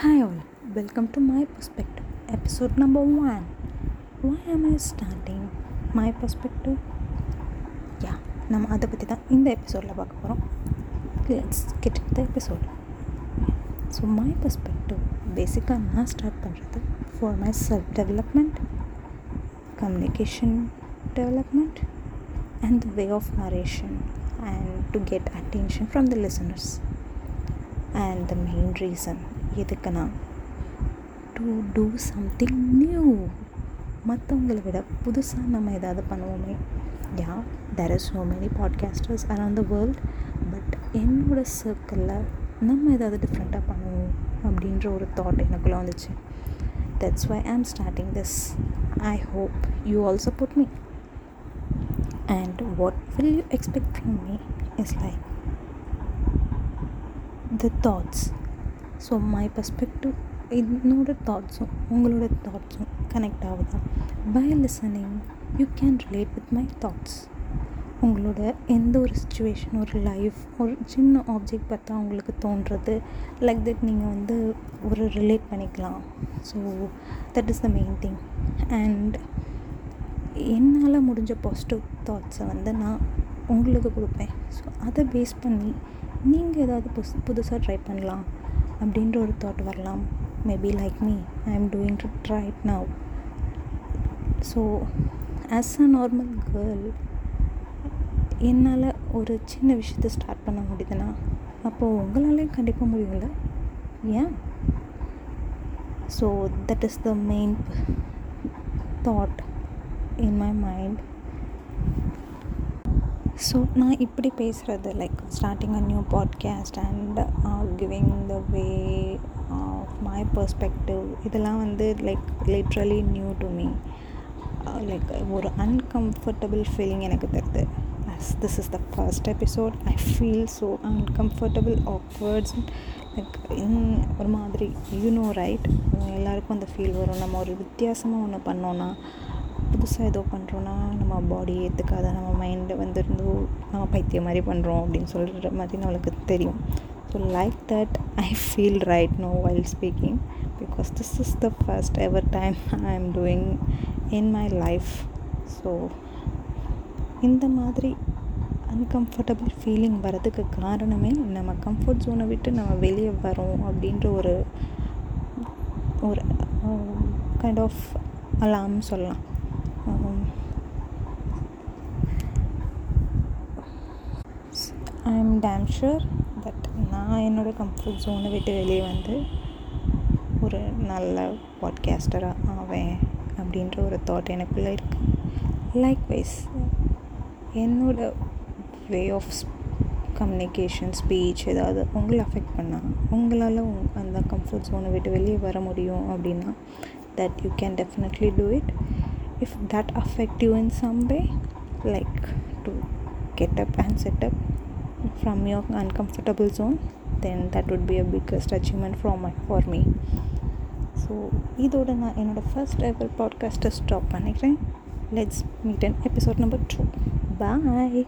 Hi all, welcome to my perspective, episode number one. Why am I starting my perspective? யா நம்ம அதை பற்றி தான் இந்த எபிசோடில் பார்க்க போகிறோம் let's get the episode so my perspective பேசிக்காக நான் ஸ்டார்ட் பண்ணுறது for my self development communication development and the way of narration and to get attention from the listeners and the main reason எதுக்குன்னா டு டூ சம்திங் நியூ மற்றவங்களை விட புதுசாக நம்ம ஏதாவது பண்ணுவோமே. Yeah there is so many podcasters around the world but என்னோட சர்க்கிளில் நம்ம ஏதாவது டிஃப்ரெண்ட்டாக பண்ணுவோம் அப்படின்ற ஒரு தாட் எனக்குள்ளே வந்துச்சு. That's why I am starting this I hope you all support me and what will you expect from me is like the thoughts so my perspective என்னோட தாட்ஸும் உங்களோட தாட்ஸும் கனெக்ட் ஆகுதா? By listening you can relate with my thoughts உங்களோட எந்த ஒரு situation ஒரு life ஒரு சின்ன ஆப்ஜெக்ட் பார்த்தா உங்களுக்கு தோன்றது. லைக் தட் நீங்கள் வந்து ஒரு ரிலேட் பண்ணிக்கலாம். So that is the main thing and என்னால் முடிஞ்ச பாசிட்டிவ் தாட்ஸை வந்து நான் உங்களுக்கு கொடுப்பேன். ஸோ அதை பேஸ் பண்ணி நீங்கள் ஏதாவது புதுசு புதுசாக ட்ரை பண்ணலாம் அப்படின்ற ஒரு தாட் வரலாம். Maybe like me I am doing it right now so as a normal girl என்னால் ஒரு சின்ன விஷயத்த ஸ்டார்ட் பண்ண முடியுதுன்னா அப்போது உங்களாலேயும் கண்டிப்பாக முடியல ஏன் so that is the main thought in my mind so நான் இப்படி பேசுகிறது like starting a new podcast and giving the way of my perspective இதெல்லாம் வந்து like literally new to me like ஒரு அன்கம்ஃபர்டபுள் ஃபீலிங் எனக்கு தருது. As this is the first episode I feel so uncomfortable awkwards like in ஒரு மாதிரி you know right எல்லாருக்கும் அந்த feel வரும். நம்ம ஒரு வித்தியாசமாக ஒன்று பண்ணோன்னா புதுசாக ஏதோ பண்ணுறோன்னா நம்ம பாடி ஏற்றுக்காத நம்ம மைண்டை வந்து நம்ம பைத்தியம் மாதிரி பண்ணுறோம் அப்படின்னு சொல்கிற மாதிரி நம்மளுக்கு தெரியும். So like that I feel right no while speaking because this is the first ever time I am doing in my life so இந்த மாதிரி அன்கம்ஃபர்டபுள் ஃபீலிங் வரதுக்கு காரணமே நம்ம கம்ஃபர்ட் ஜோனை விட்டு நம்ம வெளியே வரோம் அப்படின்ற ஒரு ஒரு கைண்ட் ஆஃப் அலாம் சொல்லலாம். I am damn sure that நான் என்னோடய கம்ஃபர்ட் ஜோனை விட்டு வெளியே வந்து ஒரு நல்ல பாட்காஸ்டராக ஆவேன் அப்படின்ற ஒரு தாட் எனக்குள்ளே இருக்குது லைக்வைஸ் என்னோடய என்னோட வே ஆஃப் கம்யூனிகேஷன் ஸ்பீச் ஏதாவது உங்களை அஃபெக்ட் பண்ணால் உங்களால் அந்த கம்ஃபர்ட் ஜோனை விட்டு வெளியே வர முடியும் அப்படின்னா that you can definitely do it if that affect you in some way like to get up and set up from your uncomfortable zone then that would be a biggest achievement for my for me so இதோட நான் என்னோடய first ever பாட்காஸ்ட்டை stop பண்ணிக்கிறேன் let's meet on episode number two bye